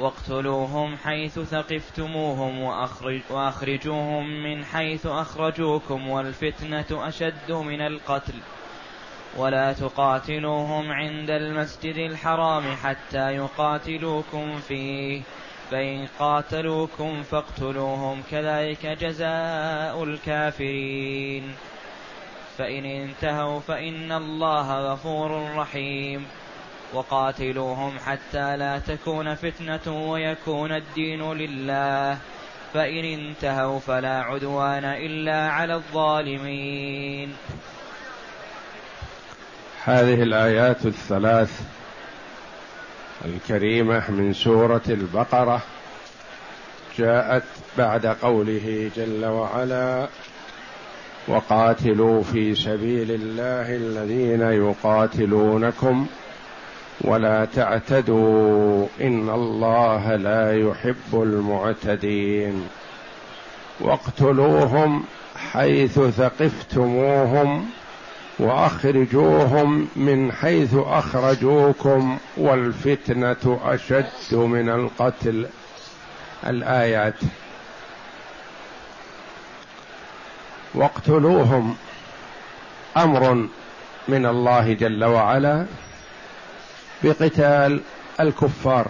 واقتلوهم حيث ثقفتموهم وأخرج وأخرجوهم من حيث أخرجوكم والفتنة أشد من القتل. ولا تقاتلوهم عند المسجد الحرام حتى يقاتلوكم فيه. فإن قاتلوكم فاقتلوهم كذلك جزاء الكافرين. فإن انتهوا فإن الله غفور رحيم. وقاتلوهم حتى لا تكون فتنة ويكون الدين لله. فإن انتهوا فلا عدوان إلا على الظالمين. هذه الآيات الثلاث الكريمة من سورة البقرة جاءت بعد قوله جل وعلا وقاتلوا في سبيل الله الذين يقاتلونكم ولا تعتدوا إن الله لا يحب المعتدين. واقتلوهم حيث ثقفتموهم وأخرجوهم من حيث أخرجوكم والفتنة أشد من القتل. الآيات. واقتلوهم أمر من الله جل وعلا بقتال الكفار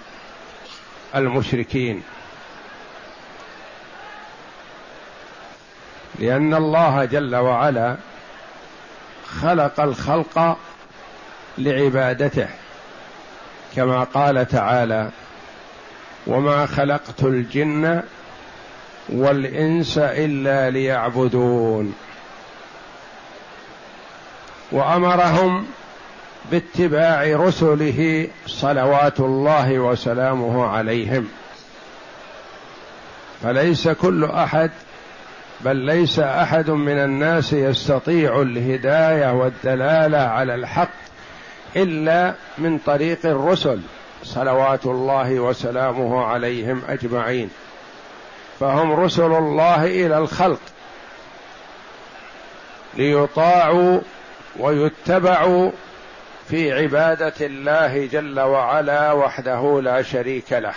المشركين. لأن الله جل وعلا خلق الخلق لعبادته كما قال تعالى وما خلقت الجن والإنس إلا ليعبدون. وأمرهم باتباع رسله صلوات الله وسلامه عليهم. فليس كل أحد بل ليس أحد من الناس يستطيع الهداية والدلالة على الحق إلا من طريق الرسل صلوات الله وسلامه عليهم أجمعين. فهم رسل الله إلى الخلق ليطاعوا ويتبعوا في عبادة الله جل وعلا وحده لا شريك له.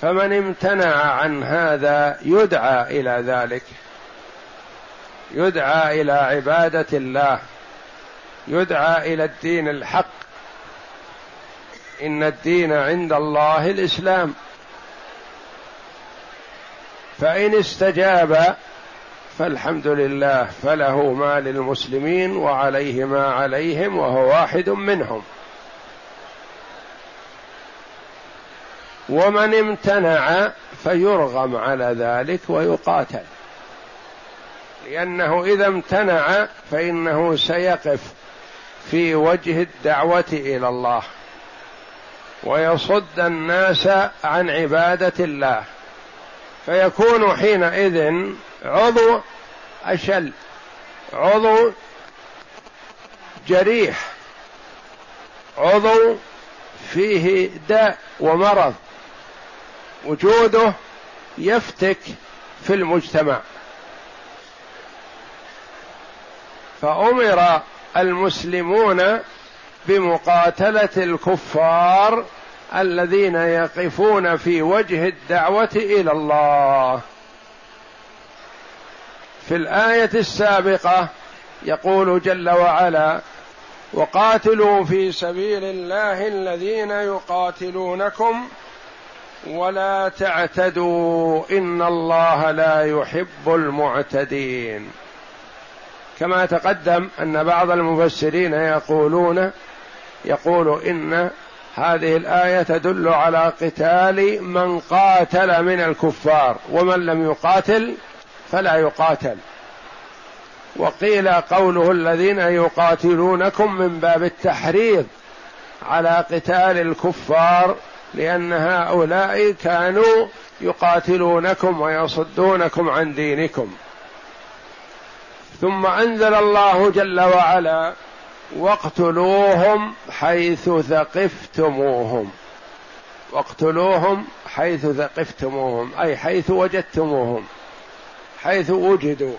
فمن امتنع عن هذا يدعى إلى ذلك. يدعى إلى عبادة الله. يدعى إلى الدين الحق. إن الدين عند الله الإسلام. فإن استجاب فالحمد لله فله ما للمسلمين وعليه ما عليهم وهو واحد منهم. ومن امتنع فيرغم على ذلك ويقاتل. لأنه إذا امتنع فإنه سيقف في وجه الدعوة إلى الله. ويصد الناس عن عبادة الله. فيكون حينئذ عضو أشل عضو جريح عضو فيه داء ومرض وجوده يفتك في المجتمع. فأمر المسلمون بمقاتلة الكفار الذين يقفون في وجه الدعوة إلى الله. في الآية السابقة يقول جل وعلا وقاتلوا في سبيل الله الذين يقاتلونكم ولا تعتدوا إن الله لا يحب المعتدين. كما تقدم أن بعض المفسرين يقولون يقول إن هذه الآية تدل على قتال من قاتل من الكفار ومن لم يقاتل فلا يقاتل. وقيل قوله الذين يقاتلونكم من باب التحريض على قتال الكفار لأن هؤلاء كانوا يقاتلونكم ويصدونكم عن دينكم. ثم أنزل الله جل وعلا واقتلوهم حيث ثقفتموهم. واقتلوهم حيث ثقفتموهم أي حيث وجدتموهم. حيث وجدوا.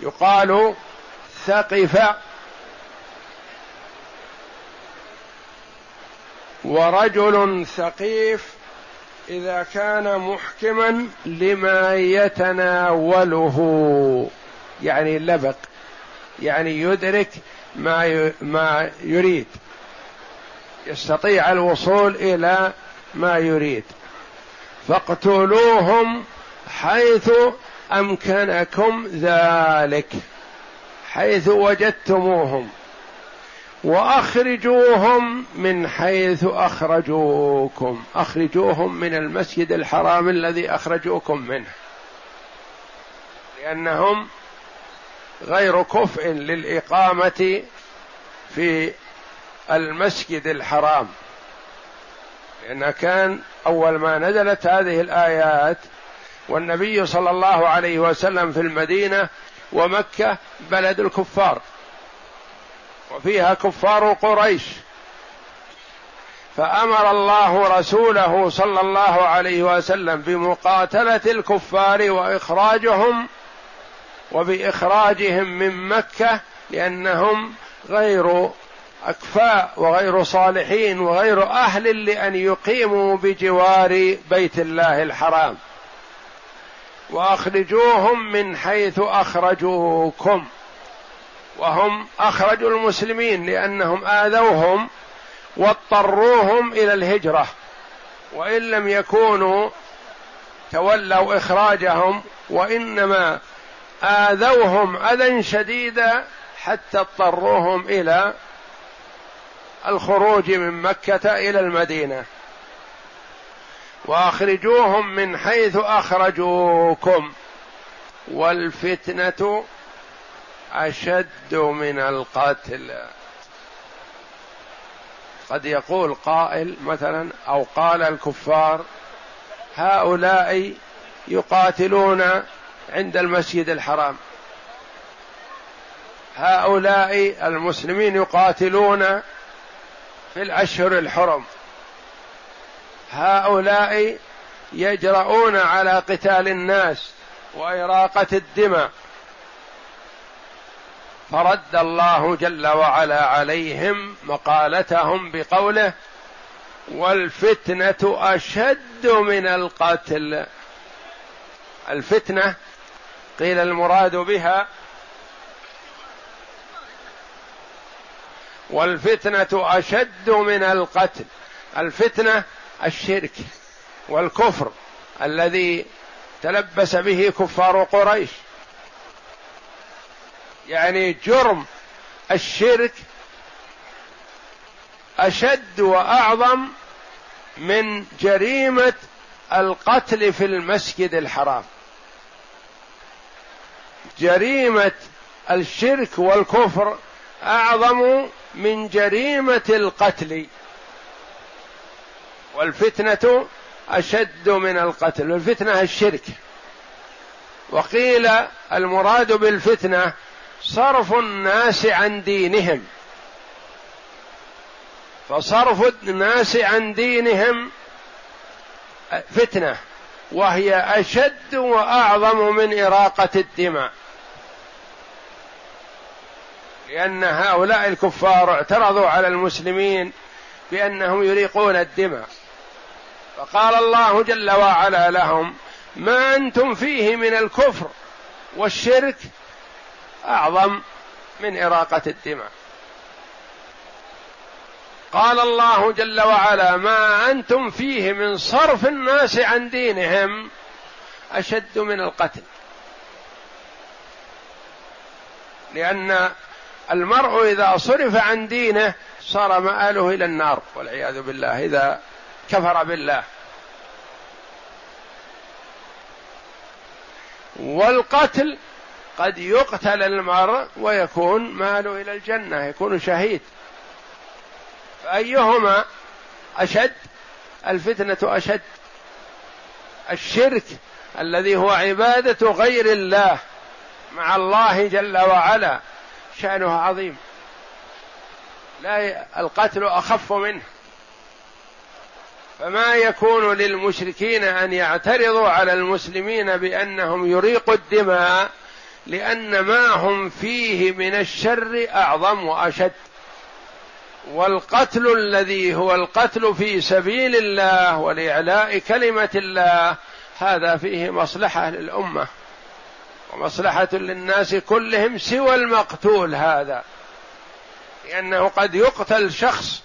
يقال ثقف ورجل ثقيف إذا كان محكما لما يتناوله. يعني لبق يعني يدرك ما ما يريد. يستطيع الوصول إلى ما يريد. فاقتلوهم حيث أمكنكم ذلك حيث وجدتموهم وأخرجوهم من حيث أخرجوكم أخرجوهم من المسجد الحرام الذي أخرجوكم منه لأنهم غير كفء للإقامة في المسجد الحرام لأن كان أول ما نزلت هذه الآيات والنبي صلى الله عليه وسلم في المدينة ومكة بلد الكفار. وفيها كفار قريش. فأمر الله رسوله صلى الله عليه وسلم بمقاتلة الكفار وإخراجهم وبإخراجهم من مكة لأنهم غير أكفاء وغير صالحين وغير أهل لأن يقيموا بجوار بيت الله الحرام. وأخرجوهم من حيث أخرجوكم. وهم أخرجوا المسلمين لأنهم آذوهم واضطروهم إلى الهجرة. وإن لم يكونوا تولوا إخراجهم وإنما آذوهم أذى شديدا حتى اضطروهم إلى الخروج من مكة إلى المدينة. واخرجوهم من حيث أخرجوكم. والفتنة أشد من القتل. قد يقول قائل مثلا أو قال الكفار هؤلاء يقاتلون عند المسجد الحرام. هؤلاء المسلمين يقاتلون في الأشهر الحرم. هؤلاء يجرؤون على قتال الناس وإراقة الدماء. فرد الله جل وعلا عليهم مقالتهم بقوله والفتنة أشد من القتل. الفتنة قيل المراد بها والفتنة أشد من القتل. الفتنة الشرك والكفر الذي تلبس به كفار قريش. يعني جرم الشرك أشد وأعظم من جريمة القتل في المسجد الحرام. جريمة الشرك والكفر أعظم من جريمة القتل. والفتنة أشد من القتل الفتنة الشرك. وقيل المراد بالفتنة صرف الناس عن دينهم. فصرف الناس عن دينهم فتنة وهي أشد وأعظم من إراقة الدماء. لأن هؤلاء الكفار اعترضوا على المسلمين بأنهم يريقون الدماء. فقال الله جل وعلا لهم ما أنتم فيه من الكفر والشرك أعظم من إراقة الدماء. قال الله جل وعلا ما أنتم فيه من صرف الناس عن دينهم أشد من القتل. لأن المرء إذا صرف عن دينه صار مآله إلى النار والعياذ بالله. إذا كفر بالله. والقتل قد يقتل المرء ويكون ماله إلى الجنة يكون شهيد. فايهما أشد؟ الفتنة أشد. الشرك الذي هو عبادة غير الله مع الله جل وعلا شأنه عظيم. لا القتل أخف منه. فما يكون للمشركين أن يعترضوا على المسلمين بأنهم يريقوا الدماء لأن ما هم فيه من الشر أعظم وأشد. والقتل الذي هو القتل في سبيل الله ولإعلاء كلمة الله هذا فيه مصلحة للأمة. ومصلحة للناس كلهم سوى المقتول هذا. لأنه قد يقتل شخص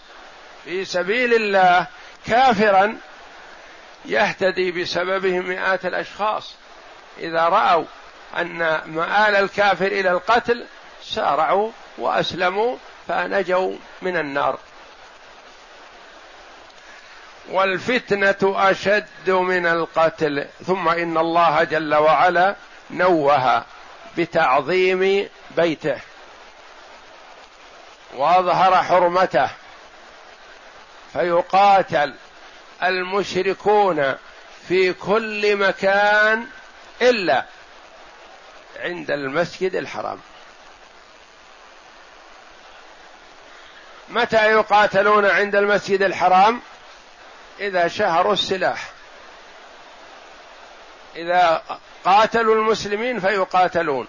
في سبيل الله كافرا يهتدي بسببه مئات الأشخاص. إذا رأوا أن مآل الكافر إلى القتل سارعوا وأسلموا فنجوا من النار. والفتنة أشد من القتل. ثم إن الله جل وعلا نوه بتعظيم بيته. وأظهر حرمته. فيقاتل المشركون في كل مكان إلا عند المسجد الحرام. متى يقاتلون عند المسجد الحرام؟ إذا شهروا السلاح. إذا قاتلوا المسلمين فيقاتلون.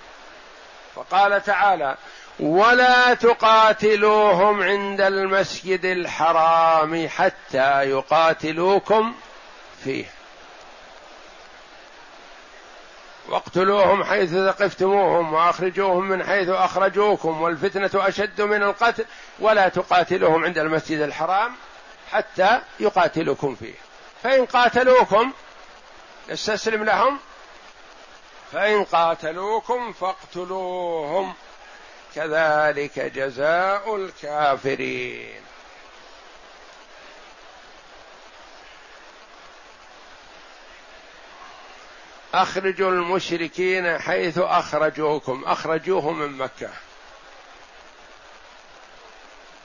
فقال تعالى ولا تقاتلوهم عند المسجد الحرام حتى يقاتلوكم فيه. واقتلوهم حيث ثقفتموهم وأخرجوهم من حيث أخرجوكم والفتنة أشد من القتل ولا تقاتلوهم عند المسجد الحرام حتى يقاتلوكم فيه. فإن قاتلوكم يستسلم لهم. فإن قاتلوكم فاقتلوهم. كذلك جزاء الكافرين. اخرجوا المشركين حيث أخرجوكم أخرجوهم من مكة.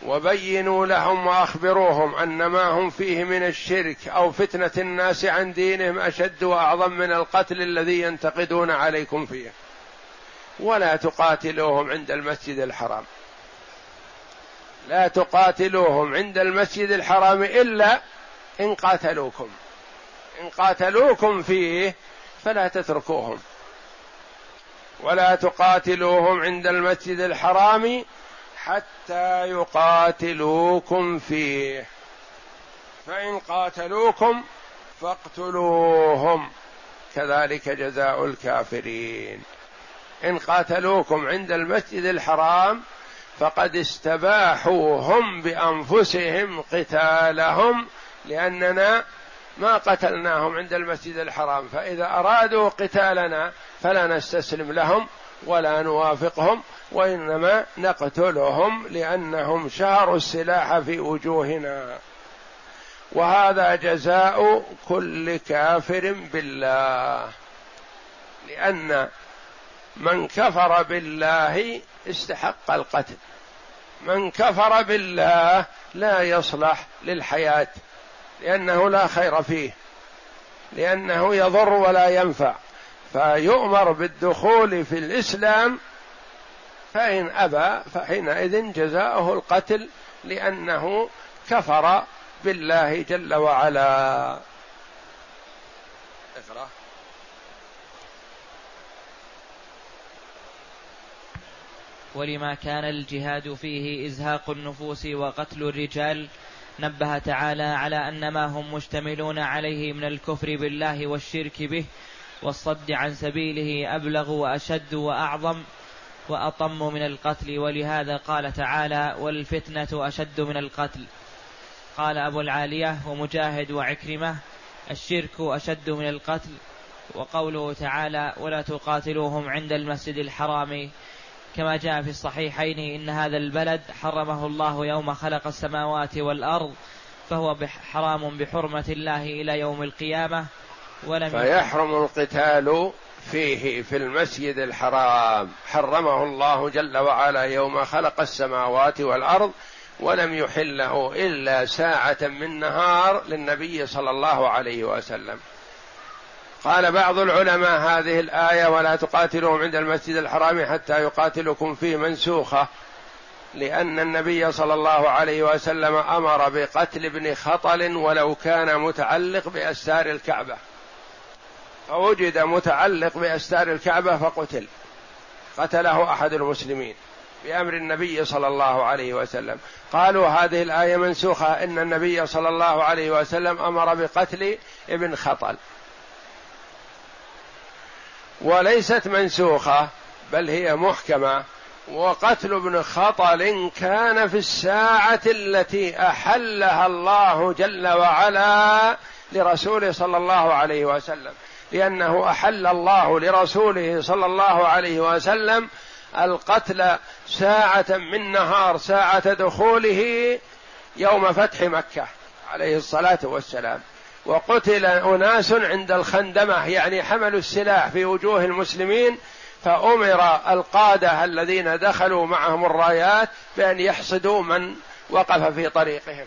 وبينوا لهم وأخبروهم أن ما هم فيه من الشرك أو فتنة الناس عن دينهم أشد وأعظم من القتل الذي ينتقدون عليكم فيه. ولا تقاتلوهم عند المسجد الحرام. لا تقاتلوهم عند المسجد الحرام إلا إن قاتلوكم. إن قاتلوكم فيه فلا تتركوهم. ولا تقاتلوهم عند المسجد الحرام حتى يقاتلوكم فيه. فإن قاتلوكم فاقتلوهم. كذلك جزاء الكافرين. إن قاتلوكم عند المسجد الحرام فقد استباحوا هم بأنفسهم قتالهم لأننا ما قتلناهم عند المسجد الحرام. فإذا أرادوا قتالنا فلا نستسلم لهم ولا نوافقهم وإنما نقتلهم لأنهم شهروا السلاح في وجوهنا. وهذا جزاء كل كافر بالله لأن من كفر بالله استحق القتل. من كفر بالله لا يصلح للحياة لأنه لا خير فيه لأنه يضر ولا ينفع. فيؤمر بالدخول في الإسلام فإن أبى فحينئذ جزاؤه القتل لأنه كفر بالله جل وعلا. ولما كان الجهاد فيه إزهاق النفوس وقتل الرجال نبه تعالى على أن ما هم مشتملون عليه من الكفر بالله والشرك به والصد عن سبيله أبلغ وأشد وأعظم وأطم من القتل. ولهذا قال تعالى والفتنة أشد من القتل. قال أبو العالية ومجاهد وعكرمة الشرك أشد من القتل. وقوله تعالى ولا تقاتلوهم عند المسجد الحرام. كما جاء في الصحيحين إن هذا البلد حرمه الله يوم خلق السماوات والأرض فهو حرام بحرمة الله إلى يوم القيامة ولم فيحرم القتال فيه في المسجد الحرام. حرمه الله جل وعلا يوم خلق السماوات والأرض ولم يحله إلا ساعة من نهار للنبي صلى الله عليه وسلم. قال بعض العلماء هذه الآية ولا تقاتلوهم عند المسجد الحرام حتى يقاتلكم فيه منسوخة لأن النبي صلى الله عليه وسلم أمر بقتل ابن خطل ولو كان متعلق بأستار الكعبة. فوجد متعلق بأستار الكعبة فقتل قتله أحد المسلمين بأمر النبي صلى الله عليه وسلم. قالوا هذه الآية منسوخة إن النبي صلى الله عليه وسلم أمر بقتل ابن خطل. وليست منسوخة بل هي محكمة. وقتل ابن خطل كان في الساعة التي أحلها الله جل وعلا لرسوله صلى الله عليه وسلم. لأنه أحل الله لرسوله صلى الله عليه وسلم القتل ساعة من نهار ساعة دخوله يوم فتح مكة عليه الصلاة والسلام. وقتل أناس عند الخندمة يعني حملوا السلاح في وجوه المسلمين فأمر القادة الذين دخلوا معهم الرايات بأن يحصدوا من وقف في طريقهم.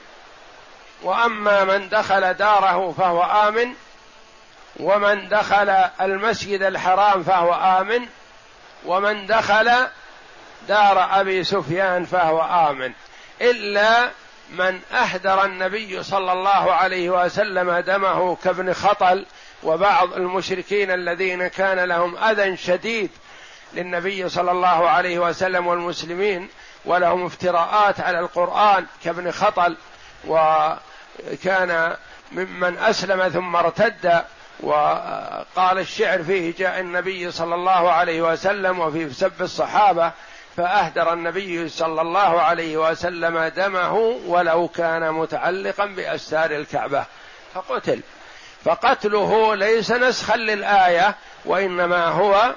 وأما من دخل داره فهو آمن ومن دخل المسجد الحرام فهو آمن ومن دخل دار أبي سفيان فهو آمن. إلا من أهدر النبي صلى الله عليه وسلم دمه كابن خطل وبعض المشركين الذين كان لهم أذى شديد للنبي صلى الله عليه وسلم والمسلمين ولهم افتراءات على القرآن كابن خطل وكان ممن أسلم ثم ارتد وقال الشعر فيه جاء النبي صلى الله عليه وسلم وفي سب الصحابة فأهدر النبي صلى الله عليه وسلم دمه ولو كان متعلقا بأستار الكعبة. فقتل. فقتله ليس نسخا للآية وإنما هو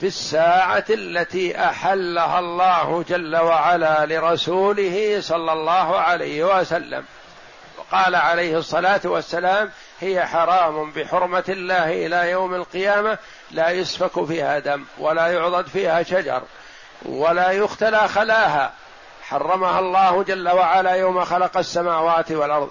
في الساعة التي أحلها الله جل وعلا لرسوله صلى الله عليه وسلم. وقال عليه الصلاة والسلام هي حرام بحرمة الله إلى يوم القيامة لا يسفك فيها دم ولا يعضد فيها شجر. ولا يختلى خلاها. حرمها الله جل وعلا يوم خلق السماوات والأرض.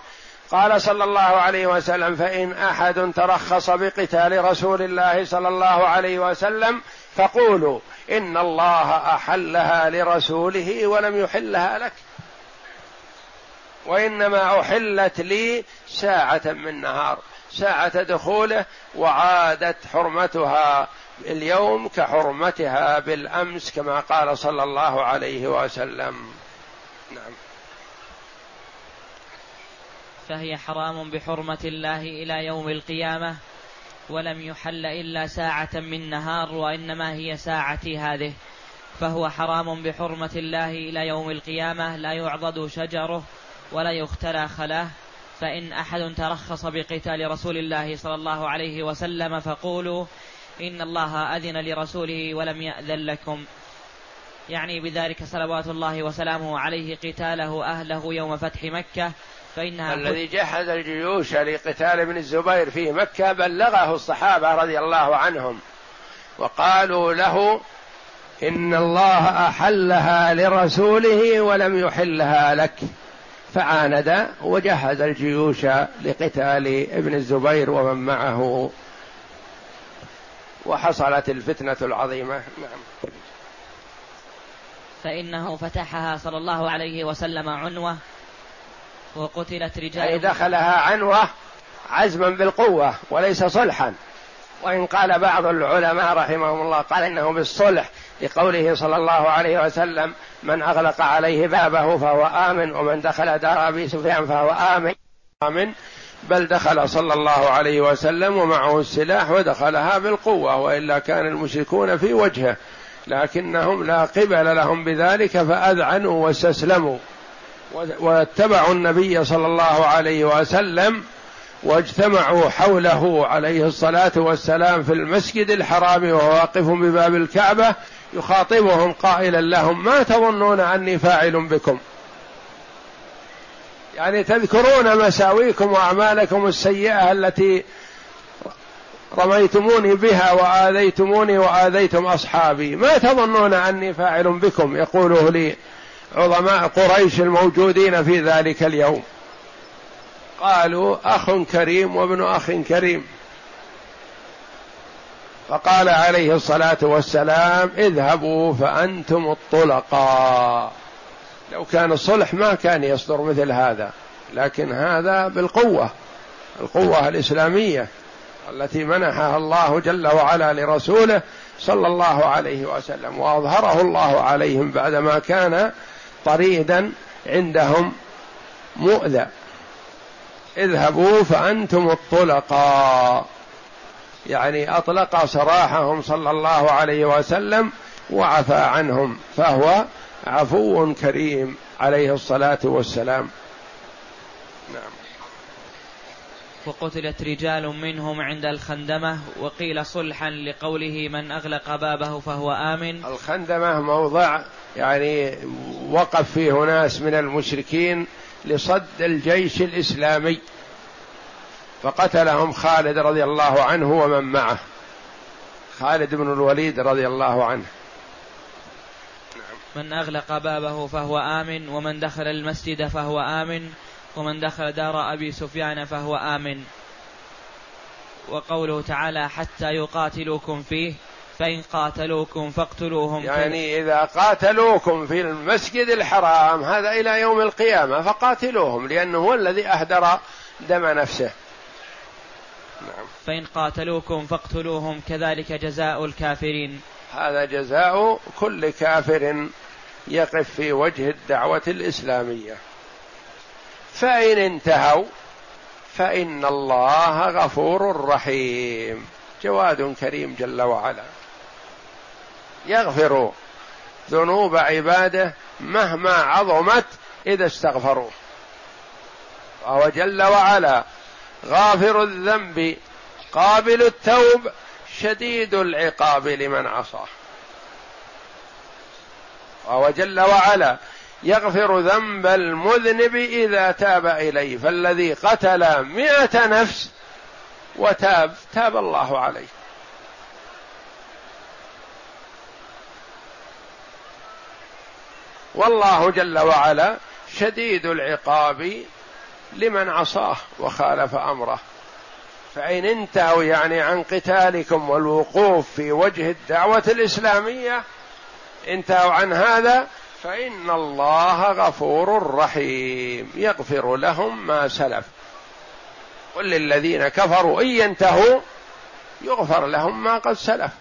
قال صلى الله عليه وسلم فإن أحد ترخص بقتال رسول الله صلى الله عليه وسلم فقولوا إن الله أحلها لرسوله ولم يحلها لك. وإنما أحلت لي ساعة من نهار. ساعة دخوله وعادت حرمتها. اليوم كحرمتها بالأمس كما قال صلى الله عليه وسلم. نعم. فهي حرام بحرمة الله إلى يوم القيامة ولم يحل إلا ساعة من نهار وإنما هي ساعتي هذه. فهو حرام بحرمة الله إلى يوم القيامة لا يعضد شجره ولا يختلى خلاه. فإن أحد ترخص بقتال رسول الله صلى الله عليه وسلم فقولوا إن الله أذن لرسوله ولم يأذن لكم. يعني بذلك صلوات الله وسلامه عليه قتاله أهله يوم فتح مكة فإنها الذي جهز الجيوش لقتال ابن الزبير في مكة بلغه الصحابة رضي الله عنهم وقالوا له إن الله أحلها لرسوله ولم يحلها لك. فعاند وجهز الجيوش لقتال ابن الزبير ومن معه. وحصلت الفتنة العظيمة. نعم. فإنه فتحها صلى الله عليه وسلم عنوة وقتلت رجال يعني دخلها عنوة عزما بالقوة وليس صلحا. وإن قال بعض العلماء رحمهم الله قال إنه بالصلح لقوله صلى الله عليه وسلم من أغلق عليه بابه فهو آمن ومن دخل دار أبي سفيان فهو آمن آمن. بل دخل صلى الله عليه وسلم ومعه السلاح ودخلها بالقوة وإلا كان المشركون في وجهه لكنهم لا قبل لهم بذلك فأذعنوا واستسلموا واتبعوا النبي صلى الله عليه وسلم واجتمعوا حوله عليه الصلاة والسلام في المسجد الحرام وهو واقف بباب الكعبة يخاطبهم قائلا لهم ما تظنون أني فاعل بكم؟ يعني تذكرون مساويكم وأعمالكم السيئة التي رميتموني بها وآذيتموني وآذيتم أصحابي. ما تظنون أني فاعل بكم؟ يقوله لي عظماء قريش الموجودين في ذلك اليوم. قالوا أخ كريم وابن أخ كريم. فقال عليه الصلاة والسلام اذهبوا فأنتم الطلقاء. لو كان الصلح ما كان يصدر مثل هذا لكن هذا بالقوة القوة الإسلامية التي منحها الله جل وعلا لرسوله صلى الله عليه وسلم وأظهره الله عليهم بعدما كان طريدا عندهم مؤذى. اذهبوا فأنتم الطلقاء. يعني أطلق سراحهم صلى الله عليه وسلم وعفى عنهم فهو عفو كريم عليه الصلاة والسلام. نعم. وقتلت رجال منهم عند الخندمة وقيل صلحا لقوله من أغلق بابه فهو آمن. الخندمة موضع يعني وقف فيه ناس من المشركين لصد الجيش الإسلامي. فقتلهم خالد رضي الله عنه ومن معه. خالد بن الوليد رضي الله عنه. من أغلق بابه فهو آمن ومن دخل المسجد فهو آمن ومن دخل دار أبي سفيان فهو آمن. وقوله تعالى حتى يقاتلوكم فيه فإن قاتلوكم فاقتلوهم. يعني إذا قاتلوكم في المسجد الحرام هذا إلى يوم القيامة فقاتلوهم لأنه هو الذي أهدر دم نفسه. نعم. فإن قاتلوكم فاقتلوهم كذلك جزاء الكافرين. هذا جزاء كل كافر يقف في وجه الدعوة الإسلامية. فإن انتهوا فإن الله غفور رحيم. جواد كريم جل وعلا. يغفر ذنوب عباده مهما عظمت إذا استغفروه. وهو جل وعلا غافر الذنب قابل التوب شديد العقاب لمن عصاه. وهو جل وعلا يغفر ذنب المذنب إذا تاب إليه فالذي قتل مئة نفس وتاب تاب الله عليه. والله جل وعلا شديد العقاب لمن عصاه وخالف أمره. فإن انتهوا يعني عن قتالكم والوقوف في وجه الدعوة الإسلامية انتهوا عن هذا فإن الله غفور رحيم. يغفر لهم ما سلف. قل للذين كفروا إن ينتهوا يغفر لهم ما قد سلف.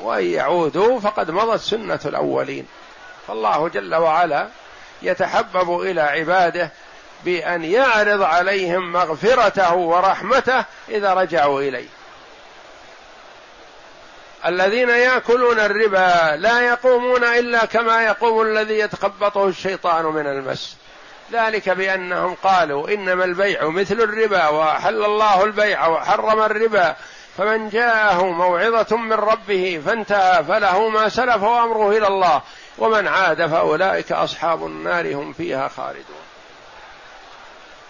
وإن يعودوا فقد مضت سنة الأولين. فالله جل وعلا يتحبب إلى عباده بأن يعرض عليهم مغفرته ورحمته إذا رجعوا إليه. الذين يأكلون الربا لا يقومون إلا كما يقوم الذي يتخبطه الشيطان من المس. ذلك بأنهم قالوا إنما البيع مثل الربا وأحل الله البيع وحرم الربا. فمن جاءه موعظة من ربه فانتهى فله ما سلف وأمره إلى الله. ومن عاد فأولئك أصحاب النار هم فيها خالدون.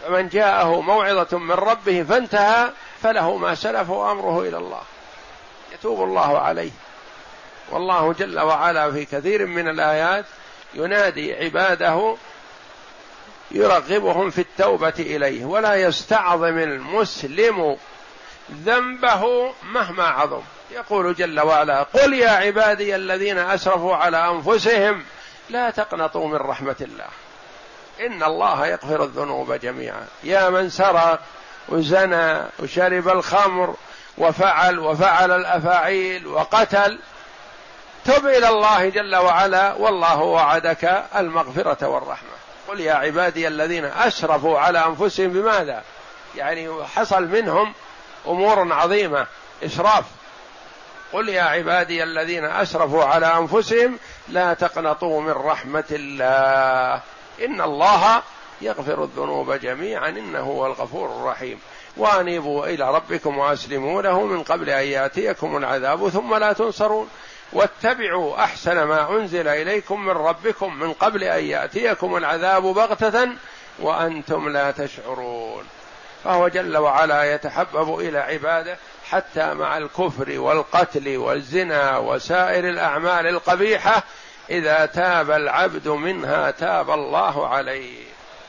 فمن جاءه موعظة من ربه فانتهى فله ما سلف وأمره إلى الله. يتوب الله عليه. والله جل وعلا في كثير من الآيات ينادي عباده يرغبهم في التوبة إليه ولا يستعظم المسلم ذنبه مهما عظم. يقول جل وعلا قل يا عبادي الذين أسرفوا على أنفسهم لا تقنطوا من رحمة الله. إن الله يغفر الذنوب جميعا. يا من سرق وزنى وشرب الخمر وفعل وفعل الأفاعيل وقتل تب إلى الله جل وعلا والله وعدك المغفرة والرحمة. قل يا عبادي الذين اسرفوا على أنفسهم بماذا؟ يعني حصل منهم أمور عظيمة اسراف قل يا عبادي الذين اسرفوا على أنفسهم لا تقنطوا من رحمة الله. إن الله يغفر الذنوب جميعا إنه هو الغفور الرحيم. وأنيبوا إلى ربكم وأسلموا له من قبل أن يأتيكم العذاب ثم لا تنصرون. واتبعوا أحسن ما أنزل إليكم من ربكم من قبل أن يأتيكم العذاب بغتة وأنتم لا تشعرون. فهو جل وعلا يتحبب إلى عباده حتى مع الكفر والقتل والزنا وسائر الأعمال القبيحة. إذا تاب العبد منها تاب الله عليه.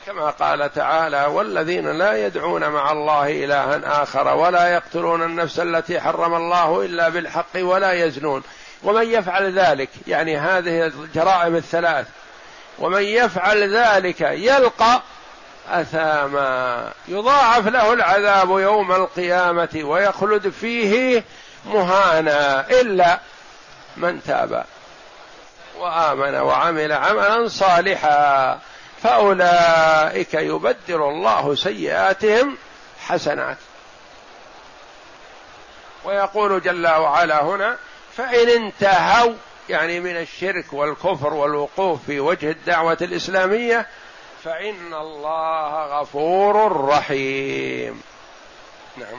كما قال تعالى والذين لا يدعون مع الله إلها آخر ولا يقتلون النفس التي حرم الله إلا بالحق ولا يزنون. ومن يفعل ذلك يعني هذه الجرائم الثلاث ومن يفعل ذلك يلقى أثاما يضاعف له العذاب يوم القيامة ويخلد فيه مهانا إلا من تاب وآمن وعمل عملا صالحا. فأولئك يبدل الله سيئاتهم حسنات. ويقول جل وعلا هنا فإن انتهوا يعني من الشرك والكفر والوقوف في وجه الدعوة الإسلامية فإن الله غفور رحيم. نعم.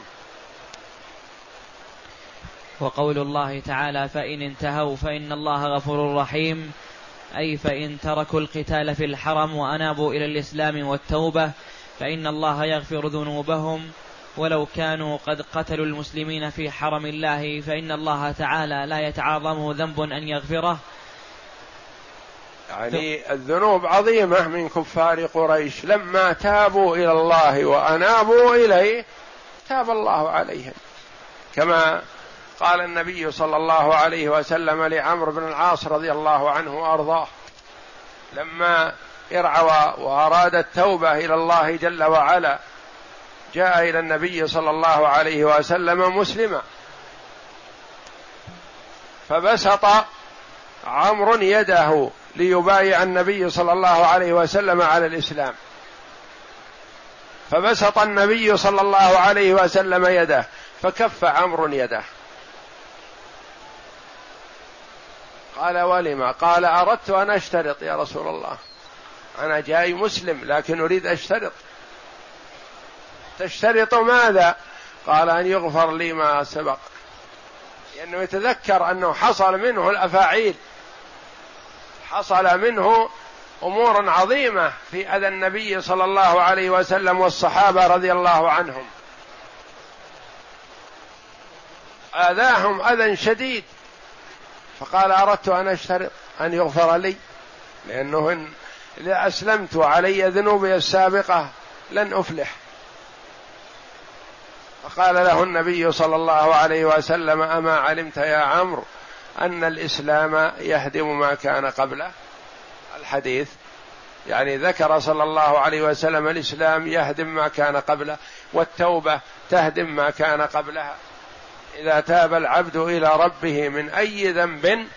وقول الله تعالى فإن انتهوا فإن الله غفور رحيم. أي فإن تركوا القتال في الحرم وأنابوا إلى الإسلام والتوبة فإن الله يغفر ذنوبهم. ولو كانوا قد قتلوا المسلمين في حرم الله فإن الله تعالى لا يتعاظم ذنب أن يغفره. يعني الذنوب عظيمة من كفار قريش. لما تابوا إلى الله وأنابوا إليه تاب الله عليهم. كما قال النبي صلى الله عليه وسلم لعمرو بن العاص رضي الله عنه وأرضاه لما ارعوى وأراد التوبة إلى الله جل وعلا جاء إلى النبي صلى الله عليه وسلم مسلما. فبسط عمرو يده ليبايع النبي صلى الله عليه وسلم على الإسلام. فبسط النبي صلى الله عليه وسلم يده فكف عمرو يده. قال ولما؟ قال أردت أن أشترط يا رسول الله. أنا جاي مسلم لكن أريد أشترط. تشترط ماذا؟ قال أن يغفر لي ما سبق. لأنه يتذكر أنه حصل منه الأفاعيل. حصل منه أمور عظيمة في أذى النبي صلى الله عليه وسلم والصحابة رضي الله عنهم. آذاهم أذى شديد. فقال أردت أن أشترط أن يغفر لي لأنه إن أسلمت علي ذنوبي السابقة لن أفلح. فقال له النبي صلى الله عليه وسلم أما علمت يا عمرو أن الإسلام يهدم ما كان قبله؟ الحديث يعني ذكر صلى الله عليه وسلم الإسلام يهدم ما كان قبله والتوبة تهدم ما كان قبلها. إذا تاب العبد إلى ربه من أي ذنب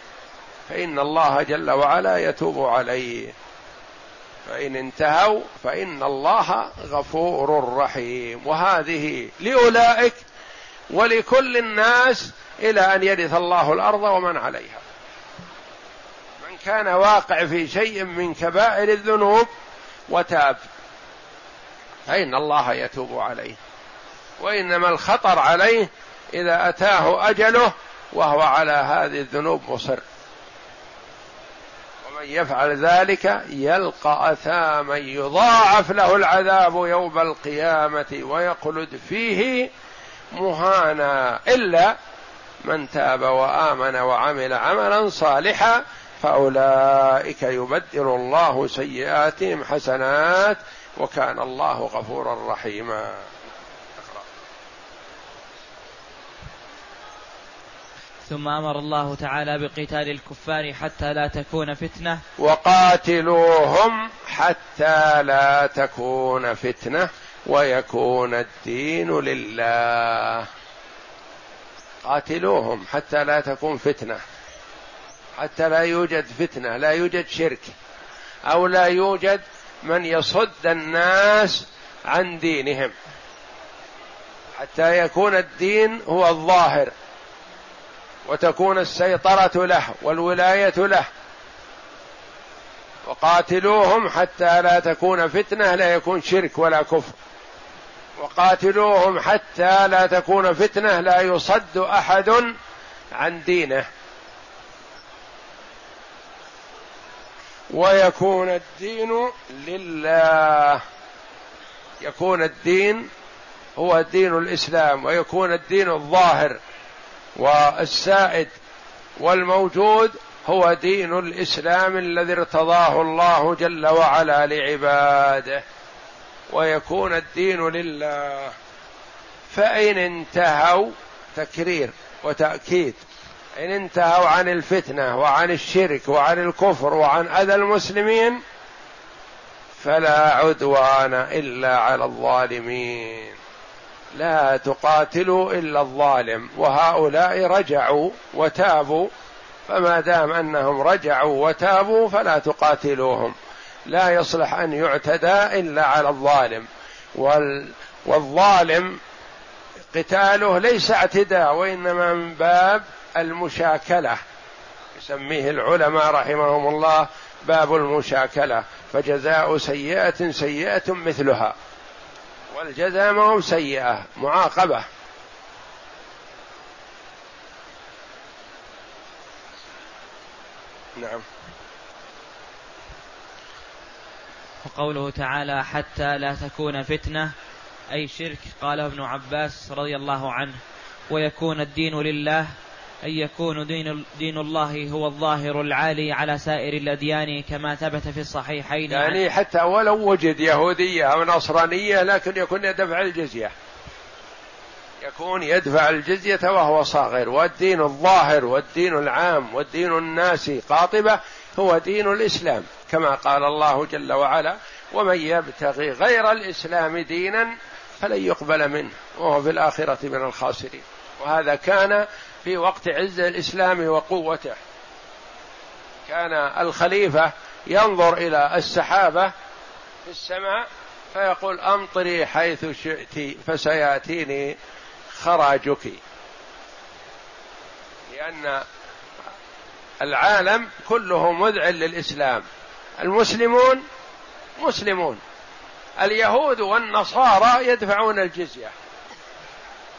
فإن الله جل وعلا يتوب عليه. فإن انتهوا فإن الله غفور رحيم. وهذه لأولئك ولكل الناس إلى أن يرث الله الأرض ومن عليها. من كان واقع في شيء من كبائر الذنوب وتاب فإن الله يتوب عليه. وإنما الخطر عليه إذا أتاه أجله وهو على هذه الذنوب مصر. ومن يفعل ذلك يلقى أثاما يضاعف له العذاب يوم القيامة ويخلد فيه مهانا. إلا من تاب وآمن وعمل عملا صالحا فأولئك يبدل الله سيئاتهم حسنات وكان الله غفورا رحيما. ثم أمر الله تعالى بقتال الكفار حتى لا تكون فتنة. وقاتلوهم حتى لا تكون فتنة ويكون الدين لله. قاتلوهم حتى لا تكون فتنة. حتى لا يوجد فتنة لا يوجد شرك. أو لا يوجد من يصد الناس عن دينهم. حتى يكون الدين هو الظاهر. وتكون السيطرة له والولاية له. وقاتلوهم حتى لا تكون فتنة لا يكون شرك ولا كفر. وقاتلوهم حتى لا تكون فتنة لا يصد أحد عن دينه. ويكون الدين لله. يكون الدين هو دين الإسلام ويكون الدين الظاهر. والسائد والموجود هو دين الإسلام الذي ارتضاه الله جل وعلا لعباده ويكون الدين لله. فإن انتهوا تكرير وتأكيد إن انتهوا عن الفتنة وعن الشرك وعن الكفر وعن أذى المسلمين فلا عدوان إلا على الظالمين. لا تقاتلوا إلا الظالم وهؤلاء رجعوا وتابوا فما دام أنهم رجعوا وتابوا فلا تقاتلوهم لا يصلح أن يعتدى إلا على الظالم وال والظالم قتاله ليس اعتداء وإنما من باب المشاكلة يسميه العلماء رحمهم الله باب المشاكلة فجزاء سيئة سيئة مثلها. والجزاء ما هو سيئة معاقبة. نعم. وقوله تعالى حتى لا تكون فتنة أي شرك. قاله ابن عباس رضي الله عنه ويكون الدين لله أن يكون دين, دين الله هو الظاهر العالي على سائر الأديان كما ثبت في الصحيحين. يعني حتى ولو وجد يهودية أو نصرانية لكن يكون يدفع الجزية. يكون يدفع الجزية وهو صاغر. والدين الظاهر والدين العام والدين الناسي قاطبة هو دين الإسلام كما قال الله جل وعلا ومن يبتغي غير الإسلام دينا فلن يقبل منه. وهو في الآخرة من الخاسرين. وهذا كان في وقت عز الإسلام وقوته. كان الخليفة ينظر إلى السحابة في السماء فيقول أمطري حيث شئت فسيأتيني خراجك. لأن العالم كله مذعن للإسلام. المسلمون مسلمون. اليهود والنصارى يدفعون الجزية.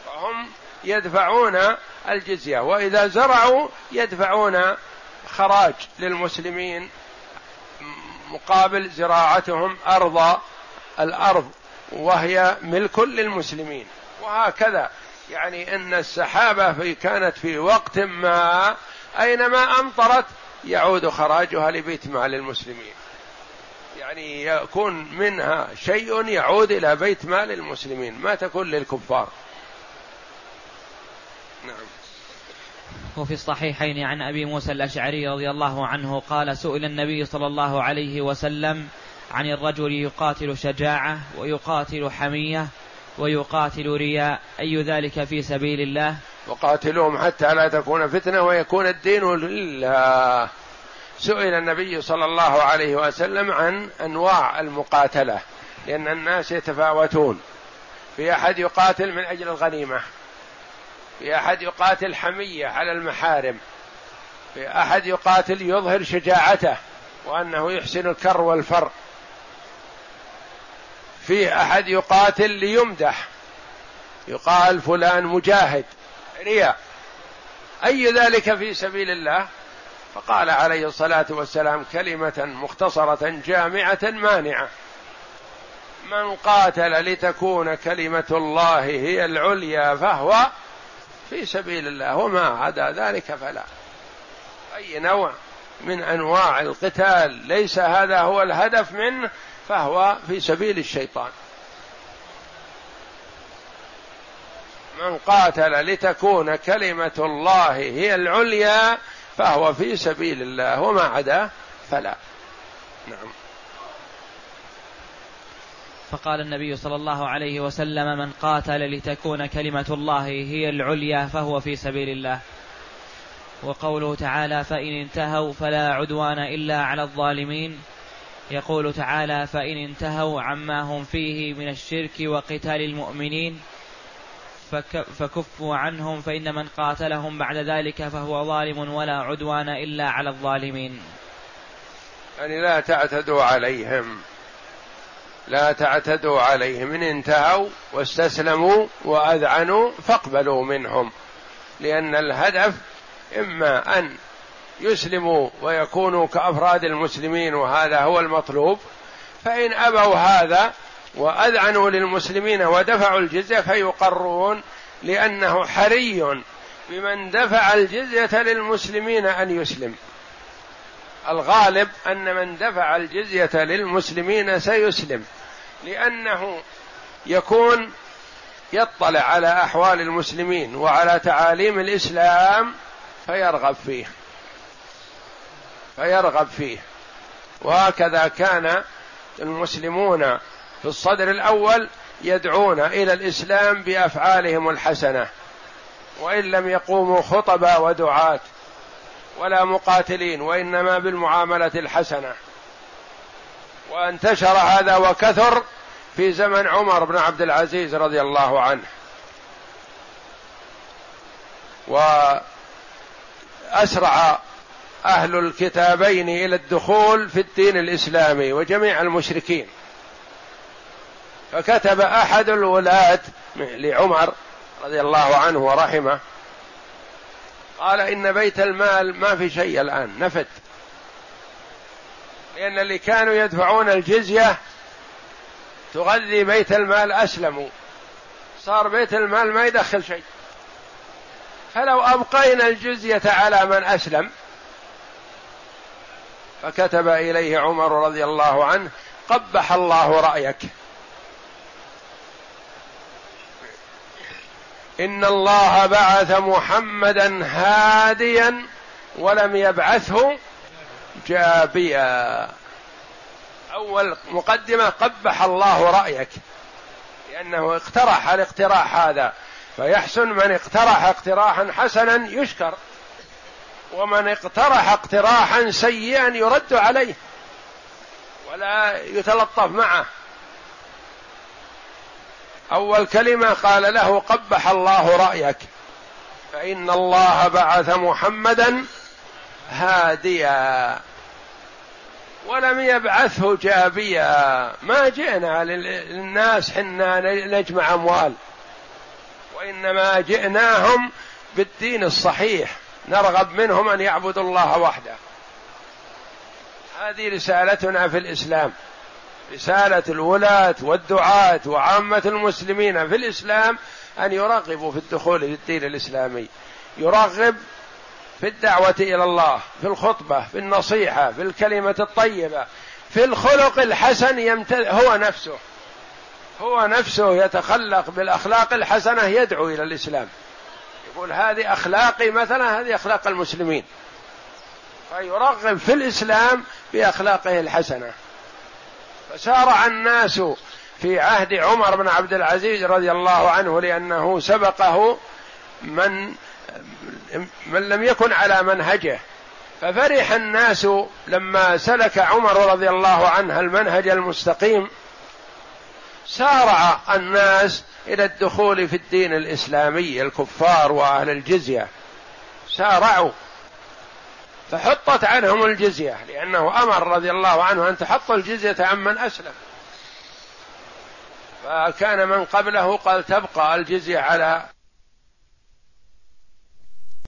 فهم يدفعون الجزية وإذا زرعوا يدفعون خراج للمسلمين مقابل زراعتهم أرض الأرض وهي ملك للمسلمين. وهكذا يعني إن السحابة في كانت في وقت ما أينما أمطرت يعود خراجها لبيت مال المسلمين. يعني يكون منها شيء يعود إلى بيت مال المسلمين. ما تكون للكفار. نعم. وفي الصحيحين عن أبي موسى الأشعري رضي الله عنه قال سئل النبي صلى الله عليه وسلم عن الرجل يقاتل شجاعة ويقاتل حمية ويقاتل رياء أي ذلك في سبيل الله؟ وقاتلوهم حتى لا تكون فتنة ويكون الدين لله. سئل النبي صلى الله عليه وسلم عن أنواع المقاتلة لأن الناس يتفاوتون. في أحد يقاتل من أجل الغنيمة. في أحد يقاتل حمية على المحارم في أحد يقاتل يظهر شجاعته وأنه يحسن الكر والفر في أحد يقاتل ليمدح يقال فلان مجاهد رياء أي ذلك في سبيل الله؟ فقال عليه الصلاة والسلام كلمة مختصرة جامعة مانعة من قاتل لتكون كلمة الله هي العليا فهو في سبيل الله وما عدا ذلك فلا. أي نوع من أنواع القتال ليس هذا هو الهدف منه فهو في سبيل الشيطان. من قاتل لتكون كلمة الله هي العليا فهو في سبيل الله وما عدا فلا. نعم. فقال النبي صلى الله عليه وسلم من قاتل لتكون كلمة الله هي العليا فهو في سبيل الله. وقوله تعالى فإن انتهوا فلا عدوان إلا على الظالمين. يقول تعالى فإن انتهوا عما هم فيه من الشرك وقتال المؤمنين. فكفوا عنهم فإن من قاتلهم بعد ذلك فهو ظالم ولا عدوان إلا على الظالمين. يعني لا تعتدوا عليهم. لا تعتدوا عليهم ان انتهوا واستسلموا وأذعنوا فاقبلوا منهم. لأن الهدف إما أن يسلموا ويكونوا كأفراد المسلمين وهذا هو المطلوب فإن أبوا هذا وأذعنوا للمسلمين ودفعوا الجزية فيقرون لأنه حري بمن دفع الجزية للمسلمين أن يسلم. الغالب أن من دفع الجزية للمسلمين سيسلم. لأنه يكون يطلع على أحوال المسلمين وعلى تعاليم الإسلام فيرغب فيه. فيرغب فيه. وهكذا كان المسلمون في الصدر الأول يدعون إلى الإسلام بأفعالهم الحسنة وإن لم يقوموا خطبا ودعاة ولا مقاتلين وإنما بالمعاملة الحسنة. وانتشر هذا وكثر في زمن عمر بن عبد العزيز رضي الله عنه. وأسرع أهل الكتابين إلى الدخول في الدين الإسلامي وجميع المشركين. فكتب أحد الولاة لعمر رضي الله عنه ورحمه قال إن بيت المال ما في شيء الآن نفد. لأن اللي كانوا يدفعون الجزية تغذي بيت المال أسلموا. صار بيت المال ما يدخل شيء. فلو أبقينا الجزية على من أسلم فكتب إليه عمر رضي الله عنه قبح الله رأيك. إن الله بعث محمدا هاديا ولم يبعثه جابيا أول مقدمة قبح الله رأيك. لأنه اقترح الاقتراح هذا. فيحسن من اقترح اقتراحا حسنا يشكر. ومن اقترح اقتراحا سيئا يرد عليه. ولا يتلطف معه. أول كلمة قال له قبح الله رأيك. فإن الله بعث محمدا هاديا. ولم يبعثه جابيا. ما جئنا للناس حنا نجمع أموال. وإنما جئناهم بالدين الصحيح. نرغب منهم أن يعبدوا الله وحده. هذه رسالتنا في الإسلام. رسالة الولاة والدعاة وعامة المسلمين في الإسلام أن يرغبوا في الدخول في الدين الإسلامي. يرغب في الدعوة إلى الله في الخطبة في النصيحة في الكلمة الطيبة في الخلق الحسن يمتد هو نفسه. هو نفسه يتخلق بالأخلاق الحسنة يدعو إلى الإسلام. يقول هذه أخلاقي مثلا هذه أخلاق المسلمين. فيرغب في الإسلام بأخلاقه الحسنة. فسارع الناس في عهد عمر بن عبد العزيز رضي الله عنه لأنه سبقه من من لم يكن على منهجه. ففرح الناس لما سلك عمر رضي الله عنه المنهج المستقيم. سارع الناس إلى الدخول في الدين الإسلامي الكفار وأهل الجزية. سارعوا. فحطت عنهم الجزية لأنه أمر رضي الله عنه أن تحط الجزية عمن أسلم. فكان من قبله قال تبقى الجزية على